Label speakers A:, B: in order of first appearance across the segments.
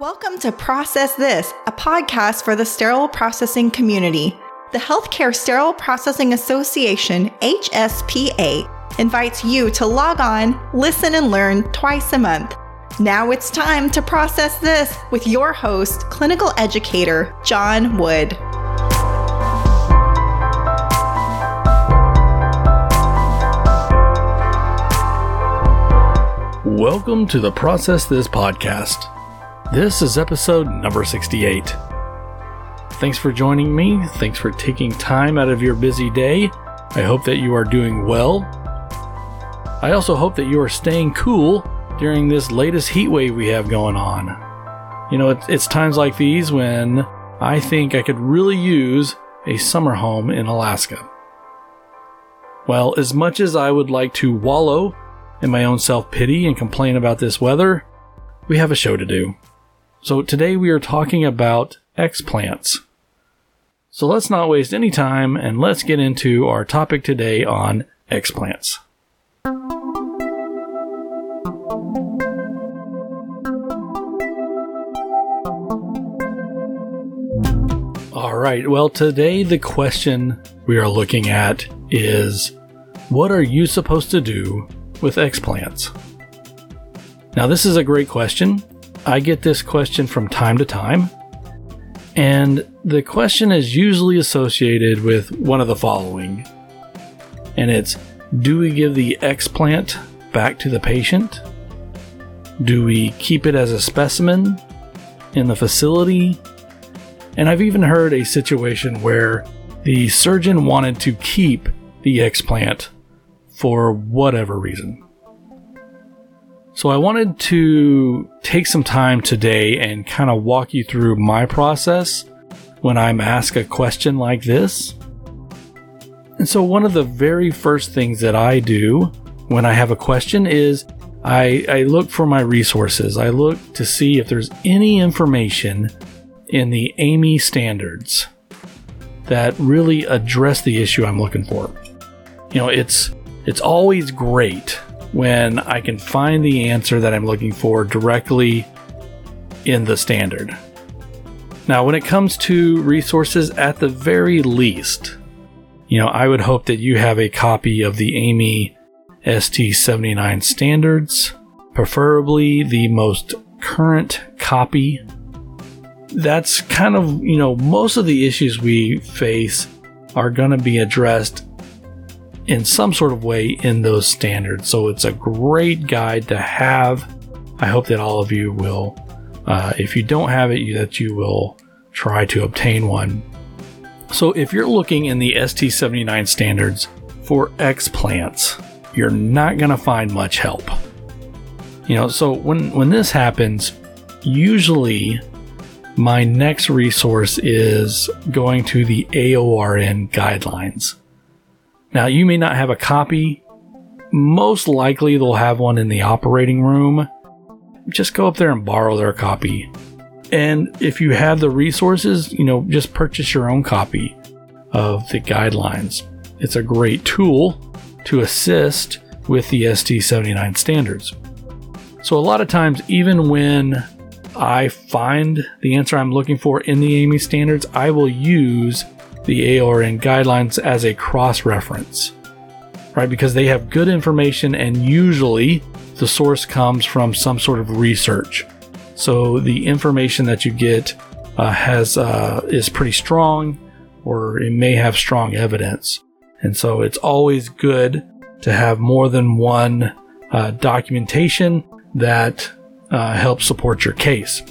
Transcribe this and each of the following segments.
A: Welcome to Process This, a podcast for the sterile processing community. The Healthcare Sterile Processing Association, HSPA, invites you to log on, listen, and learn twice a month. Now it's time to process this with your host, clinical educator John Wood.
B: Welcome to the Process This podcast. This is episode number 68. Thanks for joining me. Thanks for taking time out of your busy day. I hope that you are doing well. I also hope that you are staying cool during this latest heat wave we have going on. You know, it's, it's times like these when I think I could really use a summer home in Alaska. Well, as much as I would like to wallow in my own self pity and complain about this weather, we have a show to do. So today we are talking about explants. So let's not waste any time and let's get into our topic today on explants. All right, well, today the question we are looking at is what are you supposed to do with explants? Now, this is a great question I get this question from time to time, and the question is usually associated with one of the following. And it's Do we give the explant back to the patient? Do we keep it as a specimen in the facility? And I've even heard a situation where the surgeon wanted to keep the explant for whatever reason. So I wanted to take some time today and kind of walk you through my process when I'm asked a question like this. And so one of the very first things that I do when I have a question is I, I look for my resources. I look to see if there's any information in the AAMI standards that really address the issue I'm looking for. You know, it's it's always great when I can find the answer that I'm looking for directly in the standard. Now, when it comes to resources, at the very least, you know, I would hope that you have a copy of the AAMI ST79 standards, preferably the most current copy. That's kind of, you know, most of the issues we face are going to be addressed in some sort of way in those standards. So it's a great guide to have. I hope that all of you will, uh, if you don't have it, that you will try to obtain one. So if you're looking in the ST79 standards for explants, you're not going to find much help. You know, so when when this happens, usually my next resource is going to the AORN guidelines. Now, you may not have a copy. Most likely, they'll have one in the operating room. Just go up there and borrow their copy. And if you have the resources, you know, just purchase your own copy of the guidelines. It's a great tool to assist with the ST79 standards. So, a lot of times, even when I find the answer I'm looking for in the AAMI standards, I will use the AORN guidelines as a cross reference, right? Because they have good information and usually the source comes from some sort of research. So the information that you get uh, has uh, is pretty strong, or it may have strong evidence. And so it's always good to have more than one uh, documentation that uh, helps support your case.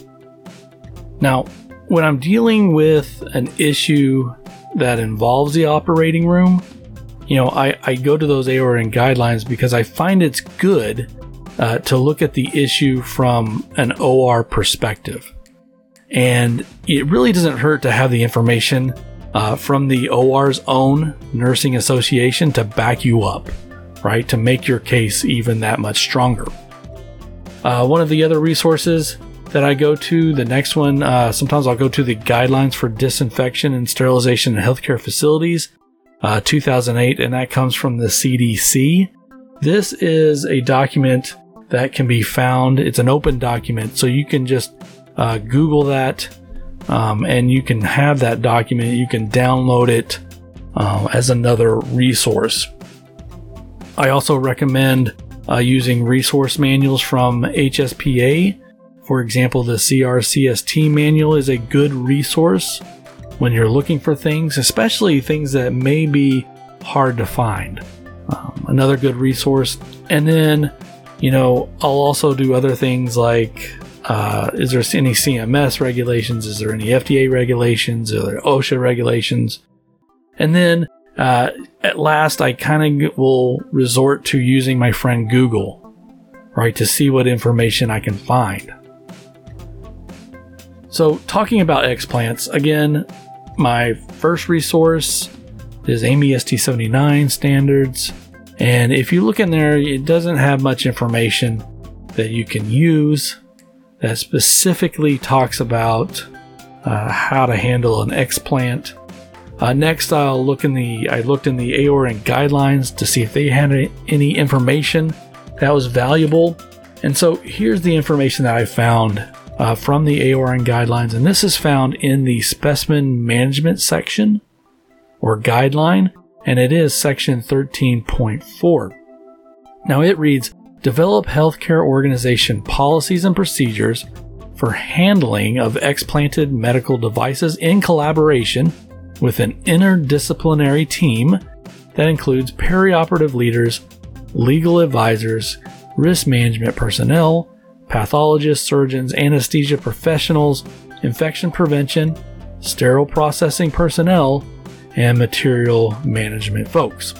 B: Now, when I'm dealing with an issue that involves the operating room, you know, I, I go to those AORN guidelines because I find it's good uh, to look at the issue from an OR perspective. And it really doesn't hurt to have the information uh, from the OR's own nursing association to back you up, right? To make your case even that much stronger. Uh, one of the other resources that I go to. The next one, uh, sometimes I'll go to the Guidelines for Disinfection and Sterilization in Healthcare Facilities, uh, 2008, and that comes from the CDC. This is a document that can be found. It's an open document, so you can just uh, Google that, um, and you can have that document. You can download it uh, as another resource. I also recommend uh, using resource manuals from HSPA. For example, the CRCST manual is a good resource when you're looking for things, especially things that may be hard to find. Um, another good resource. And then, you know, I'll also do other things like uh, is there any CMS regulations? Is there any FDA regulations? Are there OSHA regulations? And then uh, at last, I kind of will resort to using my friend Google, right, to see what information I can find. So, talking about explants, again, my first resource is AAMI ST79 standards. And if you look in there, it doesn't have much information that you can use that specifically talks about uh, how to handle an explant uh, next, I'll look in the I looked in the AORN guidelines to see if they had any information that was valuable. And so here's the information that I found uh, from the AORN guidelines, and this is found in the specimen management section or guideline, and it is section 13.4. Now it reads Develop healthcare organization policies and procedures for handling of explanted medical devices in collaboration with an interdisciplinary team that includes perioperative leaders, legal advisors, risk management personnel, pathologists, surgeons, anesthesia professionals, infection prevention, sterile processing personnel, and material management folks.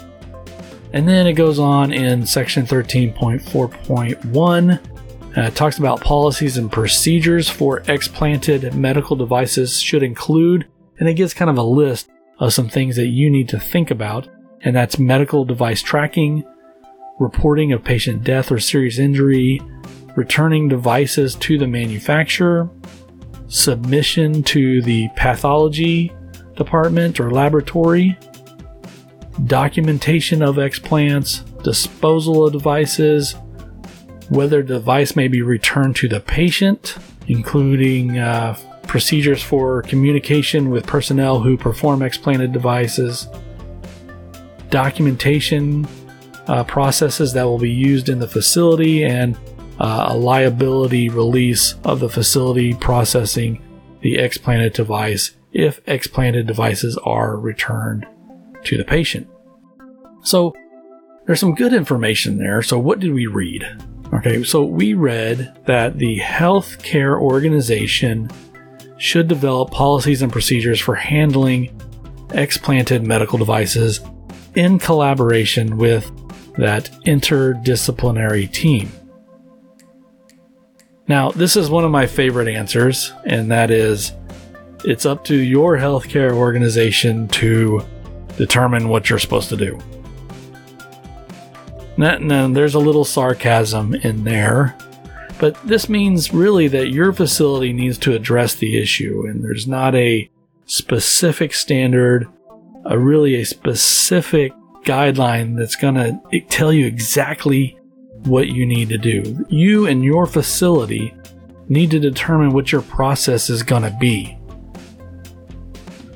B: And then it goes on in section 13.4.1. Uh, talks about policies and procedures for explanted medical devices should include and it gives kind of a list of some things that you need to think about, and that's medical device tracking, reporting of patient death or serious injury, returning devices to the manufacturer, submission to the pathology department or laboratory, documentation of explants, disposal of devices, whether the device may be returned to the patient, including uh, procedures for communication with personnel who perform explanted devices, documentation uh, processes that will be used in the facility, and uh, a liability release of the facility processing the explanted device if explanted devices are returned to the patient. So, there's some good information there. So, what did we read? Okay, so we read that the healthcare organization should develop policies and procedures for handling explanted medical devices in collaboration with that interdisciplinary team. Now, this is one of my favorite answers, and that is it's up to your healthcare organization to determine what you're supposed to do. Now, now, there's a little sarcasm in there but this means really that your facility needs to address the issue, and there's not a specific standard, a really a specific guideline that's going to tell you exactly what you need to do. You and your facility need to determine what your process is going to be.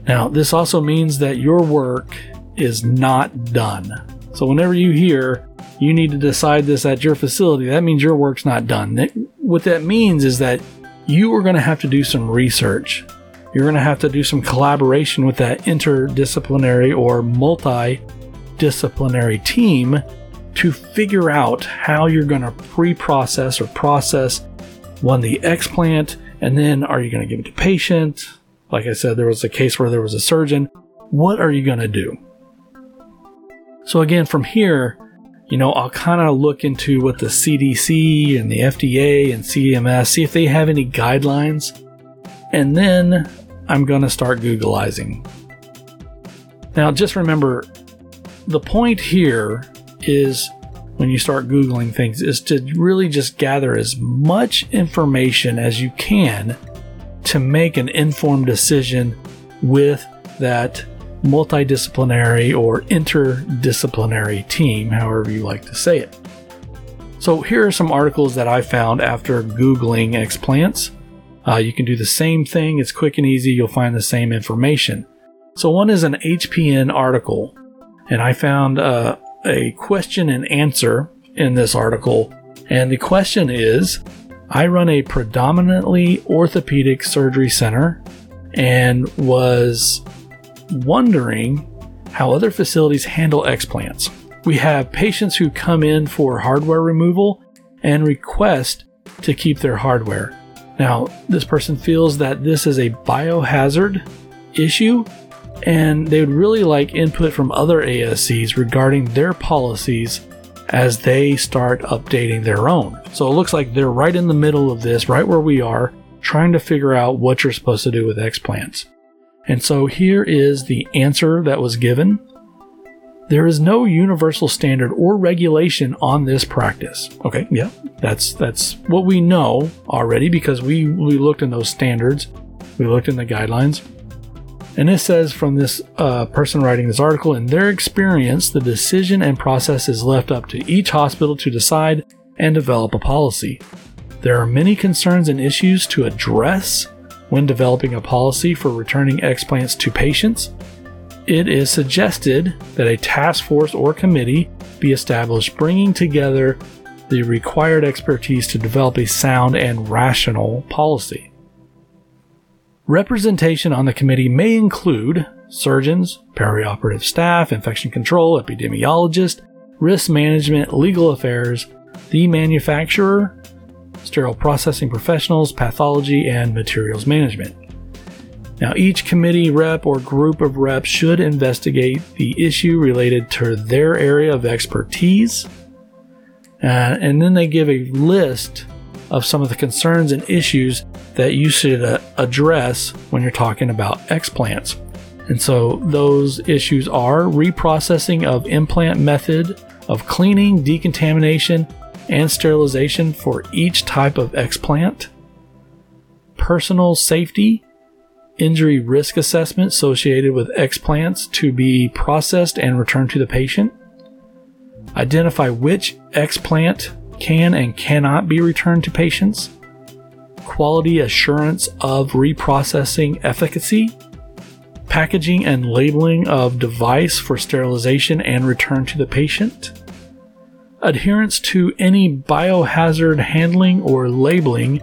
B: Now, this also means that your work is not done. So, whenever you hear you need to decide this at your facility. That means your work's not done. what that means is that you are going to have to do some research. You're going to have to do some collaboration with that interdisciplinary or multidisciplinary team to figure out how you're going to pre process or process one, the explant, and then are you going to give it to patient? Like I said, there was a case where there was a surgeon. What are you going to do? So, again, from here, you know, I'll kind of look into what the CDC and the FDA and CMS, see if they have any guidelines. And then I'm going to start Googleizing. Now, just remember the point here is when you start Googling things is to really just gather as much information as you can to make an informed decision with that multidisciplinary or interdisciplinary team, however you like to say it. So, here are some articles that I found after Googling explants. Uh, you can do the same thing. It's quick and easy. You'll find the same information. So one is an HPN article, and I found uh, a question and answer in this article. And the question is I run a predominantly orthopedic surgery center and was wondering how other facilities handle explants. We have patients who come in for hardware removal and request to keep their hardware. Now, this person feels that this is a biohazard issue and they would really like input from other ASCs regarding their policies as they start updating their own. So it looks like they're right in the middle of this, right where we are, trying to figure out what you're supposed to do with explants. And so here is the answer that was given. There is no universal standard or regulation on this practice. Okay, yeah, that's that's what we know already because we we looked in those standards, we looked in the guidelines. And this says from this uh, person writing this article, in their experience, the decision and process is left up to each hospital to decide and develop a policy. There are many concerns and issues to address when developing a policy for returning explants to patients. It is suggested that a task force or committee be established bringing together the required expertise to develop a sound and rational policy. Representation on the committee may include surgeons, perioperative staff, infection control, epidemiologist, risk management, legal affairs, the manufacturer, sterile processing professionals, pathology, and materials management. Now, each committee rep or group of reps should investigate the issue related to their area of expertise. Uh, and then they give a list of some of the concerns and issues that you should uh, address when you're talking about explants. And so those issues are reprocessing of implant method of cleaning, decontamination, and sterilization for each type of explant, personal safety, injury risk assessment associated with explants to be processed and returned to the patient, identify which explant can and cannot be returned to patients, quality assurance of reprocessing efficacy, packaging and labeling of device for sterilization and return to the patient, adherence to any biohazard handling or labeling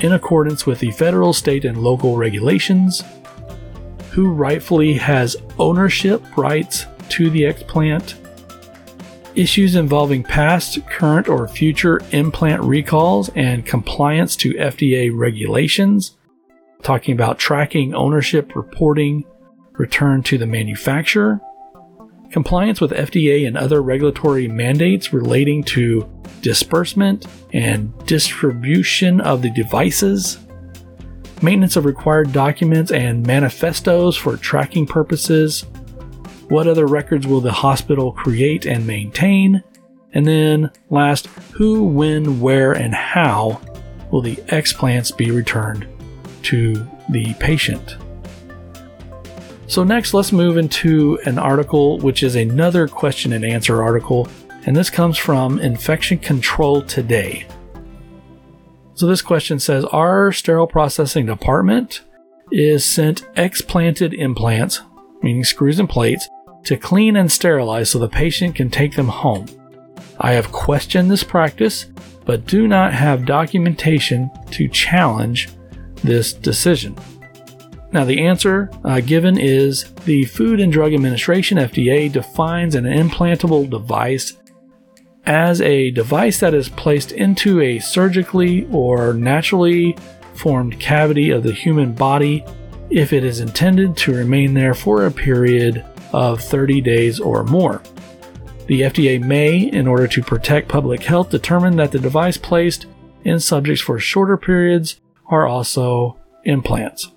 B: in accordance with the federal, state, and local regulations, who rightfully has ownership rights to the explant, issues involving past, current, or future implant recalls and compliance to FDA regulations, talking about tracking ownership reporting, return to the manufacturer, compliance with FDA and other regulatory mandates relating to disbursement and distribution of the devices, maintenance of required documents and manifestos for tracking purposes, what other records will the hospital create and maintain? And then, last, who, when, where, and how will the explants be returned to the patient? So, next, let's move into an article which is another question and answer article, and this comes from Infection Control Today. So, this question says Our sterile processing department is sent explanted implants, meaning screws and plates, to clean and sterilize so the patient can take them home. I have questioned this practice, but do not have documentation to challenge this decision. Now, the answer uh, given is the Food and Drug Administration FDA defines an implantable device as a device that is placed into a surgically or naturally formed cavity of the human body if it is intended to remain there for a period of 30 days or more. The FDA may, in order to protect public health, determine that the device placed in subjects for shorter periods are also implants.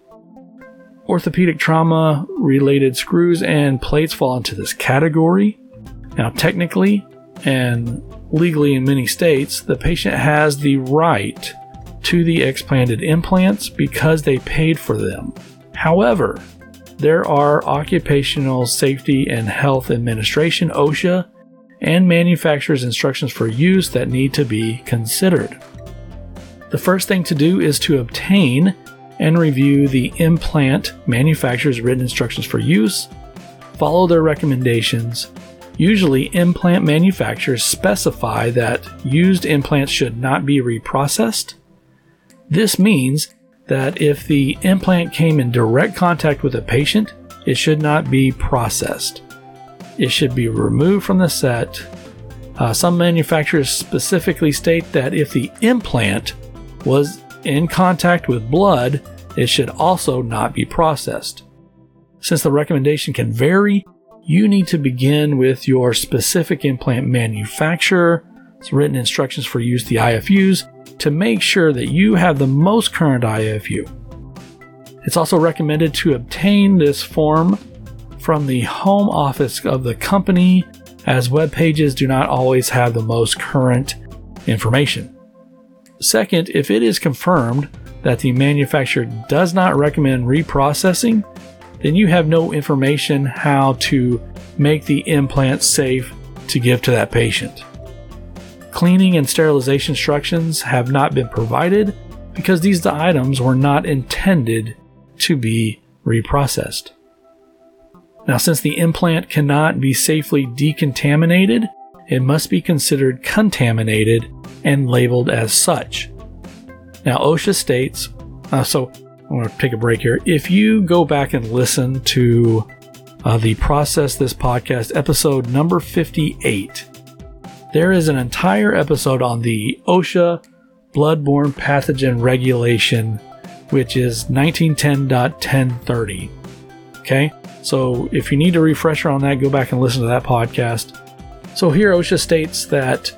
B: Orthopedic trauma related screws and plates fall into this category. Now, technically and legally in many states, the patient has the right to the explanted implants because they paid for them. However, there are Occupational Safety and Health Administration, OSHA, and manufacturer's instructions for use that need to be considered. The first thing to do is to obtain and review the implant manufacturer's written instructions for use, follow their recommendations. Usually, implant manufacturers specify that used implants should not be reprocessed. This means that if the implant came in direct contact with a patient, it should not be processed. It should be removed from the set. Uh, some manufacturers specifically state that if the implant was in contact with blood, it should also not be processed. Since the recommendation can vary, you need to begin with your specific implant manufacturer, its written instructions for use the IFUs, to make sure that you have the most current IFU. It's also recommended to obtain this form from the home office of the company, as web pages do not always have the most current information. Second, if it is confirmed that the manufacturer does not recommend reprocessing, then you have no information how to make the implant safe to give to that patient. Cleaning and sterilization instructions have not been provided because these items were not intended to be reprocessed. Now, since the implant cannot be safely decontaminated, it must be considered contaminated and labeled as such. Now, OSHA states, uh, so I'm going to take a break here. If you go back and listen to uh, the Process This podcast, episode number 58, there is an entire episode on the OSHA bloodborne pathogen regulation, which is 1910.1030. Okay, so if you need a refresher on that, go back and listen to that podcast. So here OSHA states that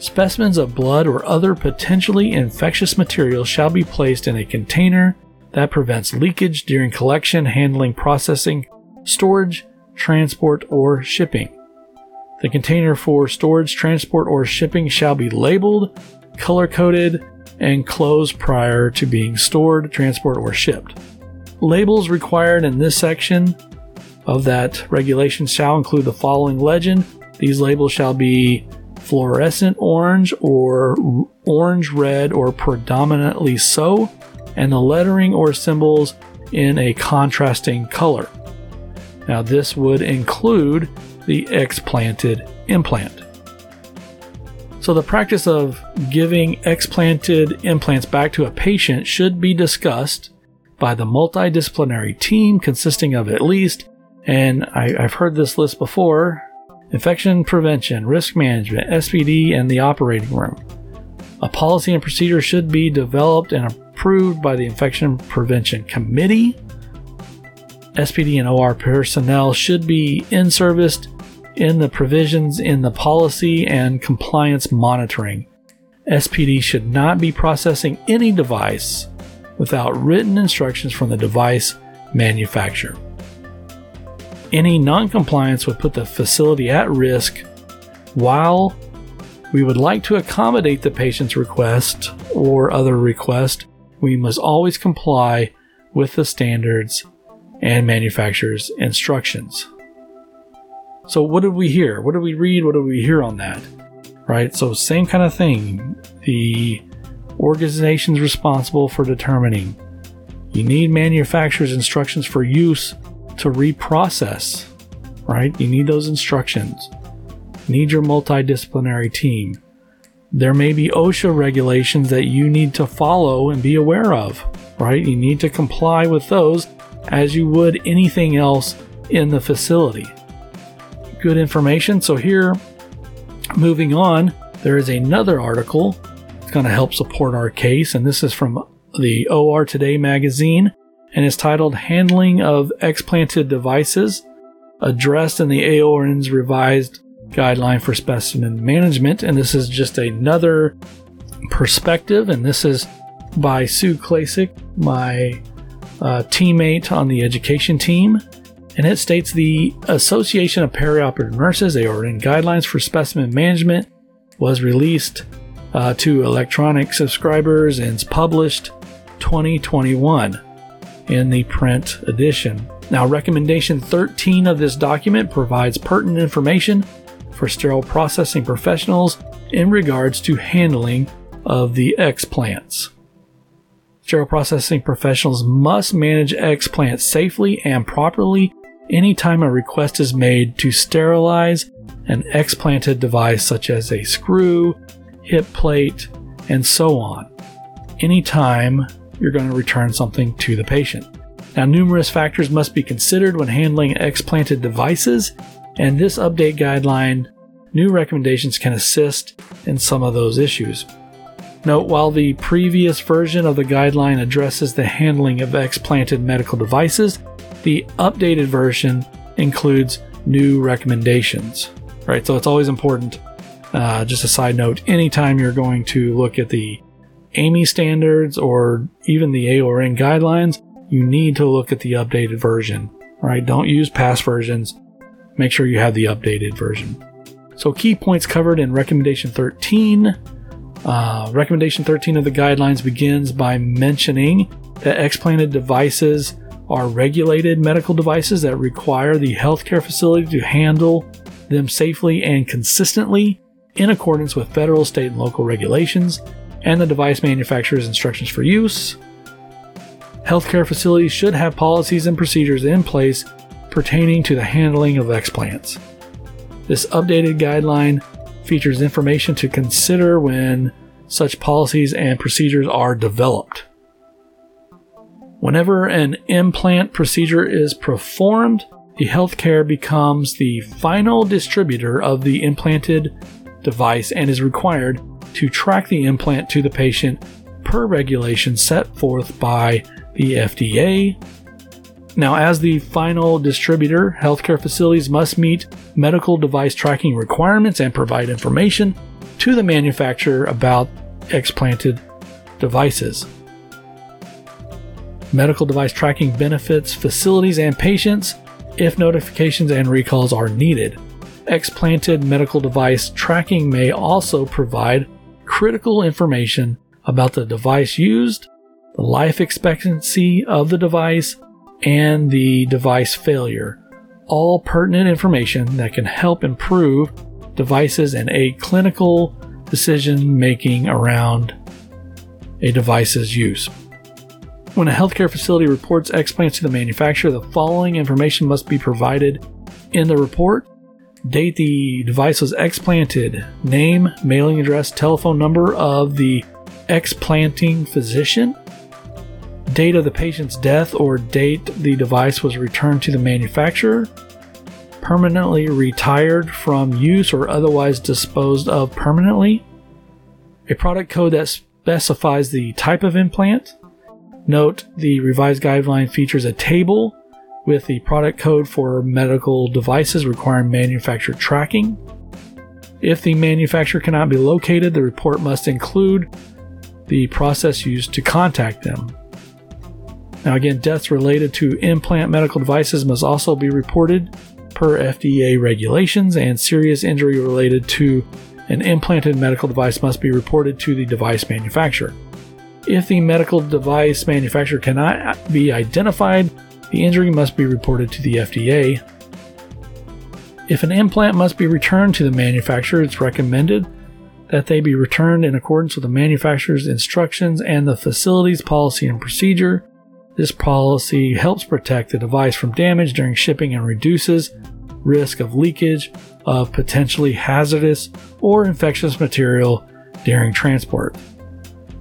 B: specimens of blood or other potentially infectious materials shall be placed in a container that prevents leakage during collection, handling, processing, storage, transport, or shipping. The container for storage, transport, or shipping shall be labeled, color coded, and closed prior to being stored, transported, or shipped. Labels required in this section of that regulation shall include the following legend. These labels shall be fluorescent orange or orange red or predominantly so, and the lettering or symbols in a contrasting color. Now, this would include the explanted implant. So, the practice of giving explanted implants back to a patient should be discussed by the multidisciplinary team consisting of at least, and I, have heard this list before infection prevention, risk management, SPD, and the operating room. A policy and procedure should be developed and approved by the Infection Prevention Committee. SPD and OR personnel should be in service in the provisions in the policy and compliance monitoring. SPD should not be processing any device without written instructions from the device manufacturer. Any noncompliance would put the facility at risk while we would like to accommodate the patient's request or other request. We must always comply with the standards and manufacturer's instructions. So, what did we hear? What did we read? What did we hear on that? Right? So, same kind of thing. The organization's responsible for determining you need manufacturer's instructions for use to reprocess, right? You need those instructions. You need your multidisciplinary team. There may be OSHA regulations that you need to follow and be aware of, right? You need to comply with those as you would anything else in the facility good information. So, here, moving on, there is another article that's going to help support our case, and this is from the OR Today magazine, and it's titled Handling of Explanted Devices, addressed in the AORN's revised guideline for specimen management. And this is just another perspective, and this is by Sue Klacik, my uh, teammate on the education team and it states the Association of Perioperative Nurses, AORN Guidelines for Specimen Management, was released uh, to electronic subscribers and is published 2021 in the print edition. Now, recommendation 13 of this document provides pertinent information for sterile processing professionals in regards to handling of the explants. Sterile processing professionals must manage explants safely and properly anytime a request is made to sterilize an explanted device such as a screw, hip plate, and so on. Anytime you're going to return something to the patient. Now, numerous factors must be considered when handling explanted devices, and this update guideline, new recommendations can assist in some of those issues. Note while the previous version of the guideline addresses the handling of explanted medical devices, the updated version includes new recommendations. Right, so it's always important. Uh, just a side note: anytime you're going to look at the AAMI standards or even the AORN guidelines, you need to look at the updated version. Right, don't use past versions. Make sure you have the updated version. So, key points covered in Recommendation 13. Uh, recommendation 13 of the guidelines begins by mentioning that explanted devices are regulated medical devices that require the healthcare facility to handle them safely and consistently in accordance with federal, state, and local regulations and the device manufacturer's instructions for use. Healthcare facilities should have policies and procedures in place pertaining to the handling of explants. This updated guideline features information to consider when such policies and procedures are developed. Whenever an implant procedure is performed, the healthcare becomes the final distributor of the implanted device and is required to track the implant to the patient per regulation set forth by the FDA. Now, as the final distributor, healthcare facilities must meet medical device tracking requirements and provide information to the manufacturer about explanted devices. Medical device tracking benefits facilities and patients if notifications and recalls are needed. Explanted medical device tracking may also provide critical information about the device used, the life expectancy of the device, and the device failure. All pertinent information that can help improve devices and aid clinical decision making around a device's use. When a healthcare facility reports explants to the manufacturer, the following information must be provided in the report. Date the device was explanted, name, mailing address, telephone number of the explanting physician, date of the patient's death or date the device was returned to the manufacturer, permanently retired from use or otherwise disposed of permanently, a product code that specifies the type of implant, Note the revised guideline features a table with the product code for medical devices requiring manufacturer tracking. If the manufacturer cannot be located, the report must include the process used to contact them. Now, again, deaths related to implant medical devices must also be reported per FDA regulations, and serious injury related to an implanted medical device must be reported to the device manufacturer. If the medical device manufacturer cannot be identified, the injury must be reported to the FDA. If an implant must be returned to the manufacturer, it's recommended that they be returned in accordance with the manufacturer's instructions and the facility's policy and procedure. This policy helps protect the device from damage during shipping and reduces risk of leakage of potentially hazardous or infectious material during transport.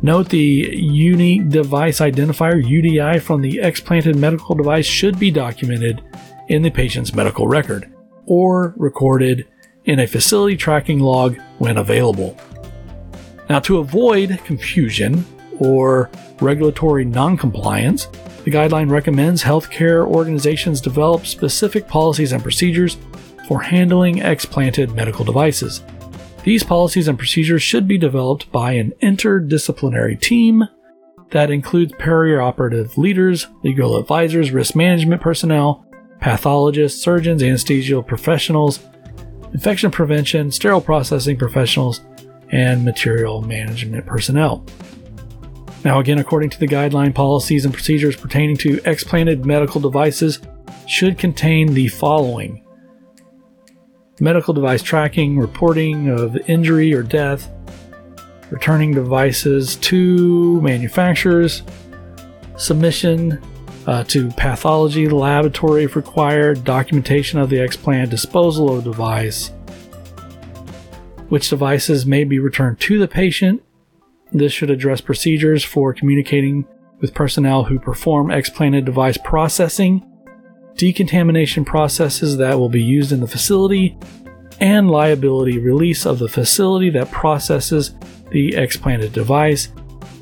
B: Note the unique device identifier UDI from the explanted medical device should be documented in the patient's medical record or recorded in a facility tracking log when available. Now, to avoid confusion or regulatory noncompliance, the guideline recommends healthcare organizations develop specific policies and procedures for handling explanted medical devices. These policies and procedures should be developed by an interdisciplinary team that includes perioperative leaders, legal advisors, risk management personnel, pathologists, surgeons, anesthesial professionals, infection prevention, sterile processing professionals, and material management personnel. Now, again, according to the guideline, policies and procedures pertaining to explanted medical devices should contain the following medical device tracking, reporting of injury or death, returning devices to manufacturers, submission uh, to pathology laboratory if required, documentation of the explant, disposal of device, which devices may be returned to the patient. This should address procedures for communicating with personnel who perform explanted device processing, decontamination processes that will be used in the facility, and liability release of the facility that processes the explanted device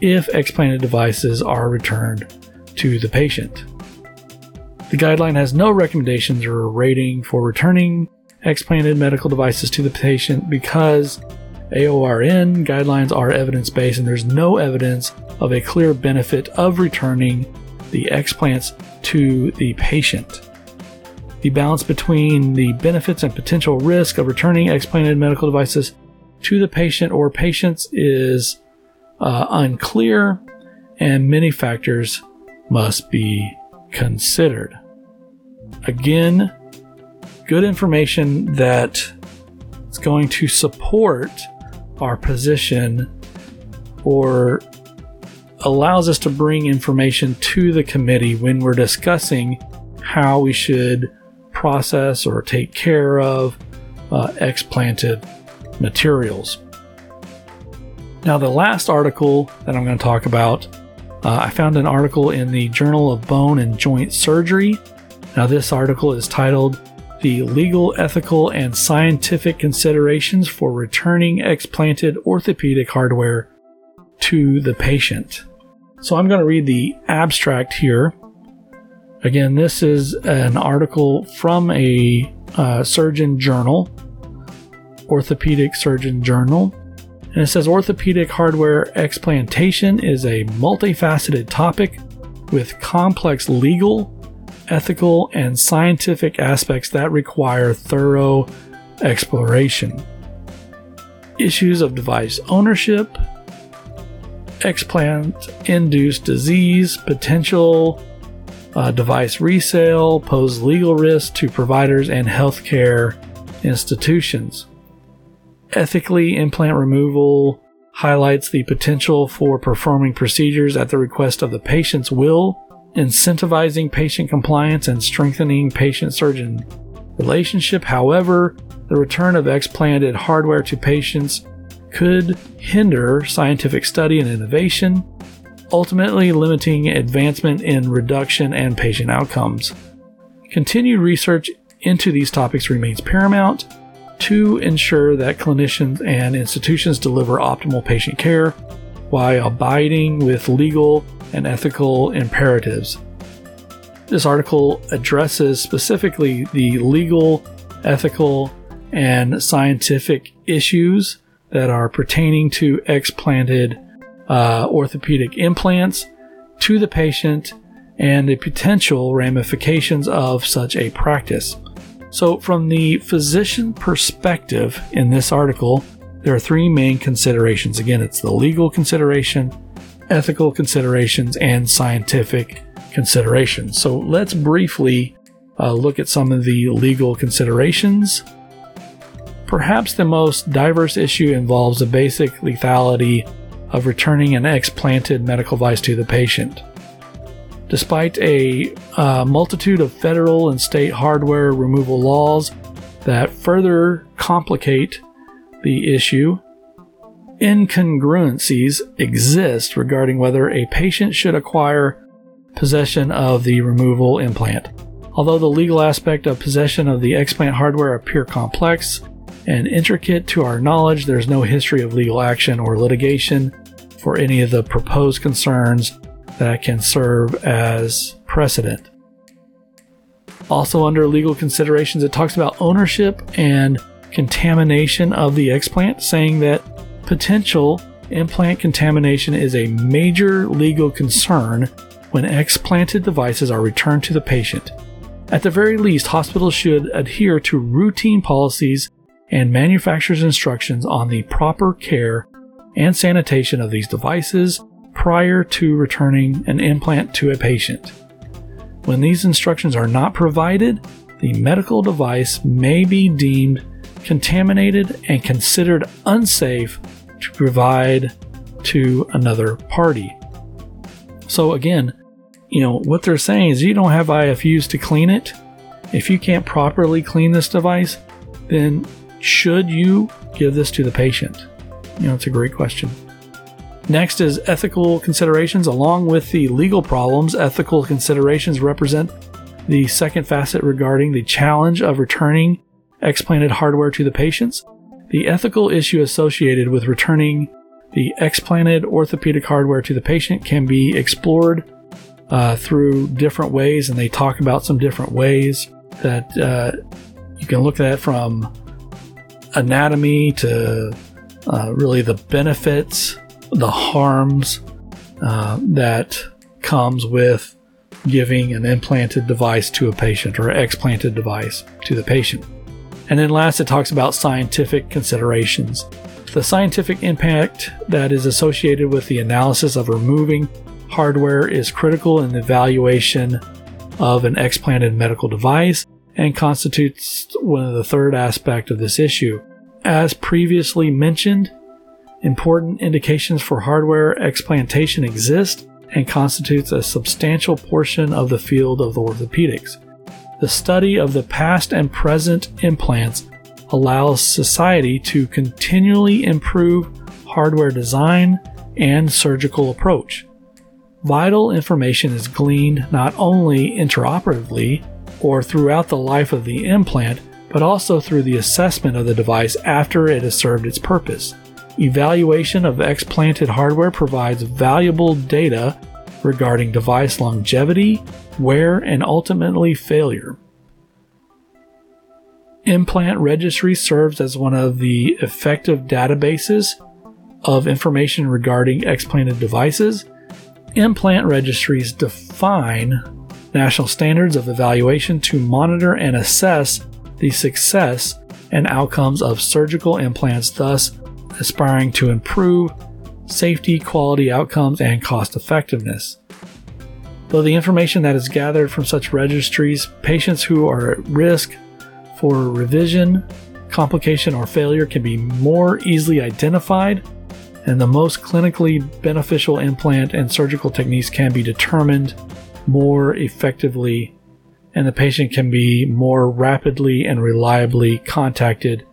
B: if explanted devices are returned to the patient. The guideline has no recommendations or rating for returning explanted medical devices to the patient because AORN guidelines are evidence based and there's no evidence of a clear benefit of returning the explants to the patient. The balance between the benefits and potential risk of returning explanted medical devices to the patient or patients is uh, unclear, and many factors must be considered. Again, good information that is going to support our position or allows us to bring information to the committee when we're discussing how we should process or take care of uh, explanted materials. Now, the last article that I'm going to talk about, uh, I found an article in the Journal of Bone and Joint Surgery. Now, this article is titled The Legal, Ethical, and Scientific Considerations for Returning Explanted Orthopedic Hardware to the Patient. So, I'm going to read the abstract here. Again, this is an article from a uh, surgeon journal, Orthopedic Surgeon Journal. And it says orthopedic hardware explantation is a multifaceted topic with complex legal, ethical, and scientific aspects that require thorough exploration. Issues of device ownership, explant induced disease, potential uh, device resale pose legal risks to providers and healthcare institutions. Ethically, implant removal highlights the potential for performing procedures at the request of the patient's will, incentivizing patient compliance and strengthening patient surgeon relationship. However, the return of explanted hardware to patients could hinder scientific study and innovation, ultimately limiting advancement in reduction and patient outcomes. Continued research into these topics remains paramount to ensure that clinicians and institutions deliver optimal patient care while abiding with legal and ethical imperatives. This article addresses specifically the legal, ethical, and scientific issues that are pertaining to explanted uh, orthopedic implants to the patient and the potential ramifications of such a practice. So, from the physician perspective in this article, there are three main considerations. Again, it's the legal consideration, ethical considerations, and scientific considerations. So, let's briefly uh, look at some of the legal considerations. Perhaps the most diverse issue involves the basic lethality of returning an explanted medical device to the patient. Despite a uh, multitude of federal and state hardware removal laws that further complicate the issue, incongruencies exist regarding whether a patient should acquire possession of the removal implant. Although the legal aspect of possession of the explant hardware appear complex and intricate to our knowledge, there's no history of legal action or litigation for any of the proposed concerns that can serve as precedent. Also, under legal considerations, it talks about ownership and contamination of the explant, saying that potential implant contamination is a major legal concern when explanted devices are returned to the patient. At the very least, hospitals should adhere to routine policies and manufacturer's instructions on the proper care and sanitation of these devices prior to returning an implant to a patient. When these instructions are not provided, the medical device may be deemed contaminated and considered unsafe to provide to another party. So, again, you know, what they're saying is you don't have IFUs to clean it. If you can't properly clean this device, then should you give this to the patient? You know, it's a great question. Next is ethical considerations. Along with the legal problems, ethical considerations represent the second facet regarding the challenge of returning explanted hardware to the patients. The ethical issue associated with returning the explanted orthopedic hardware to the patient can be explored uh, through different ways, and they talk about some different ways that uh, you can look at from anatomy to uh, really the benefits, the harms uh, that comes with giving an implanted device to a patient or an explanted device to the patient. And then last, it talks about scientific considerations. The scientific impact that is associated with the analysis of removing hardware is critical in the evaluation of an explanted medical device and constitutes one of the third aspect of this issue. As previously mentioned, important indications for hardware explantation exist and constitutes a substantial portion of the field of orthopedics. The study of the past and present implants allows society to continually improve hardware design and surgical approach. Vital information is gleaned not only intraoperatively or throughout the life of the implant, but also through the assessment of the device after it has served its purpose. Evaluation of explanted hardware provides valuable data regarding device longevity, wear, and ultimately failure. Implant Registry serves as one of the effective databases of information regarding explanted devices. Implant registries define national standards of evaluation to monitor and assess the success and outcomes of surgical implants, thus aspiring to improve safety, quality outcomes, and cost effectiveness. Though the information that is gathered from such registries, patients who are at risk for revision, complication, or failure can be more easily identified, and the most clinically beneficial implant and surgical techniques can be determined more effectively, and the patient can be more rapidly and reliably contacted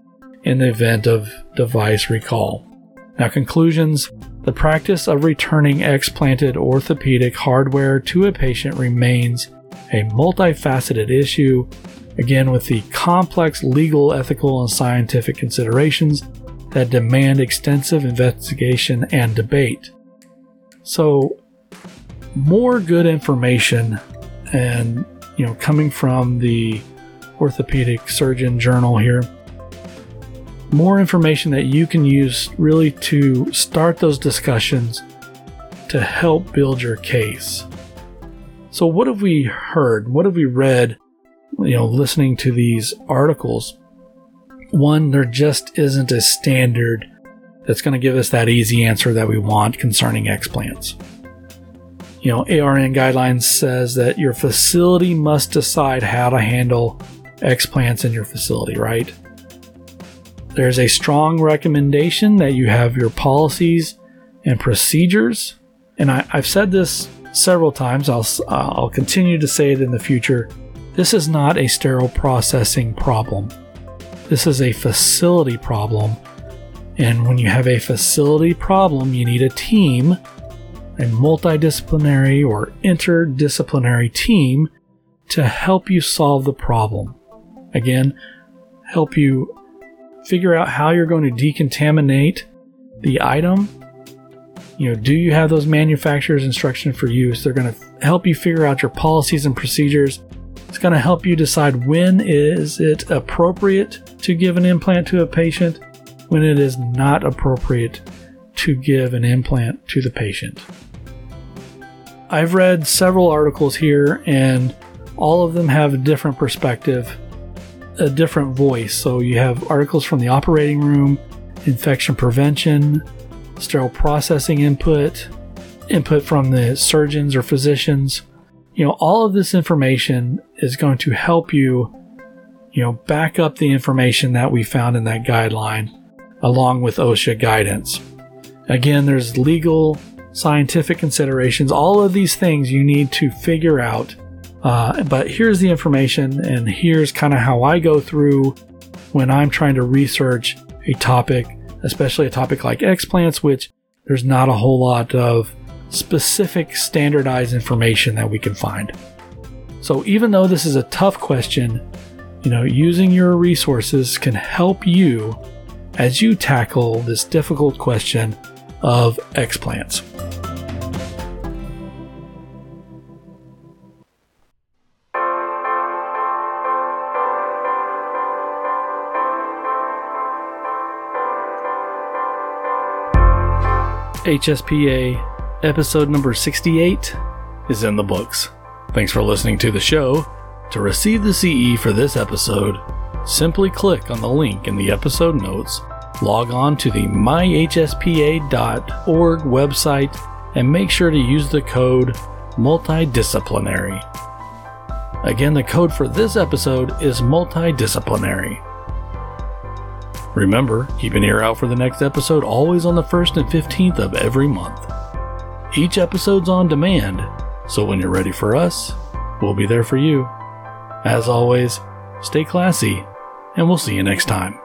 B: in the event of device recall. Now, conclusions the practice of returning explanted orthopedic hardware to a patient remains a multifaceted issue again with the complex legal, ethical, and scientific considerations that demand extensive investigation and debate. So, more good information and you know coming from the orthopedic surgeon journal here more information that you can use really to start those discussions to help build your case. So what have we heard? What have we read you know, listening to these articles, one, there just isn't a standard that's going to give us that easy answer that we want concerning explants. You know, AORN guidelines says that your facility must decide how to handle explants in your facility, right? There's a strong recommendation that you have your policies and procedures. And I, have said this several times. I'll, uh, I'll continue to say it in the future this is not a sterile processing problem. This is a facility problem. And when you have a facility problem, you need a team, a multidisciplinary or interdisciplinary team to help you solve the problem. Again, help you figure out how you're going to decontaminate the item. You know, do you have those manufacturer's instructions for use? They're going to help you figure out your policies and procedures it's going to help you decide when is it appropriate to give an implant to a patient, when it is not appropriate to give an implant to the patient. I've read several articles here and all of them have a different perspective, a different voice. So you have articles from the operating room, infection prevention, sterile processing input, input from the surgeons or physicians, you know, all of this information is going to help you, you know, back up the information that we found in that guideline along with OSHA guidance. Again, there's legal, scientific considerations, all of these things you need to figure out. Uh, but here's the information, and here's kind of how I go through when I'm trying to research a topic, especially a topic like explants, which there's not a whole lot of specific standardized information that we can find. So even though this is a tough question, you know, using your resources can help you as you tackle this difficult question of explants. HSPA episode number 68 is in the books. Thanks for listening to the show. To receive the CE for this episode, simply click on the link in the episode notes, log on to the myhspa.org website, and make sure to use the code multidisciplinary. Again, the code for this episode is multidisciplinary. Remember, keep an ear out for the next episode always on the 1st and 15th of every month. Each episode's on demand, so when you're ready for us, we'll be there for you. As always, stay classy, and we'll see you next time.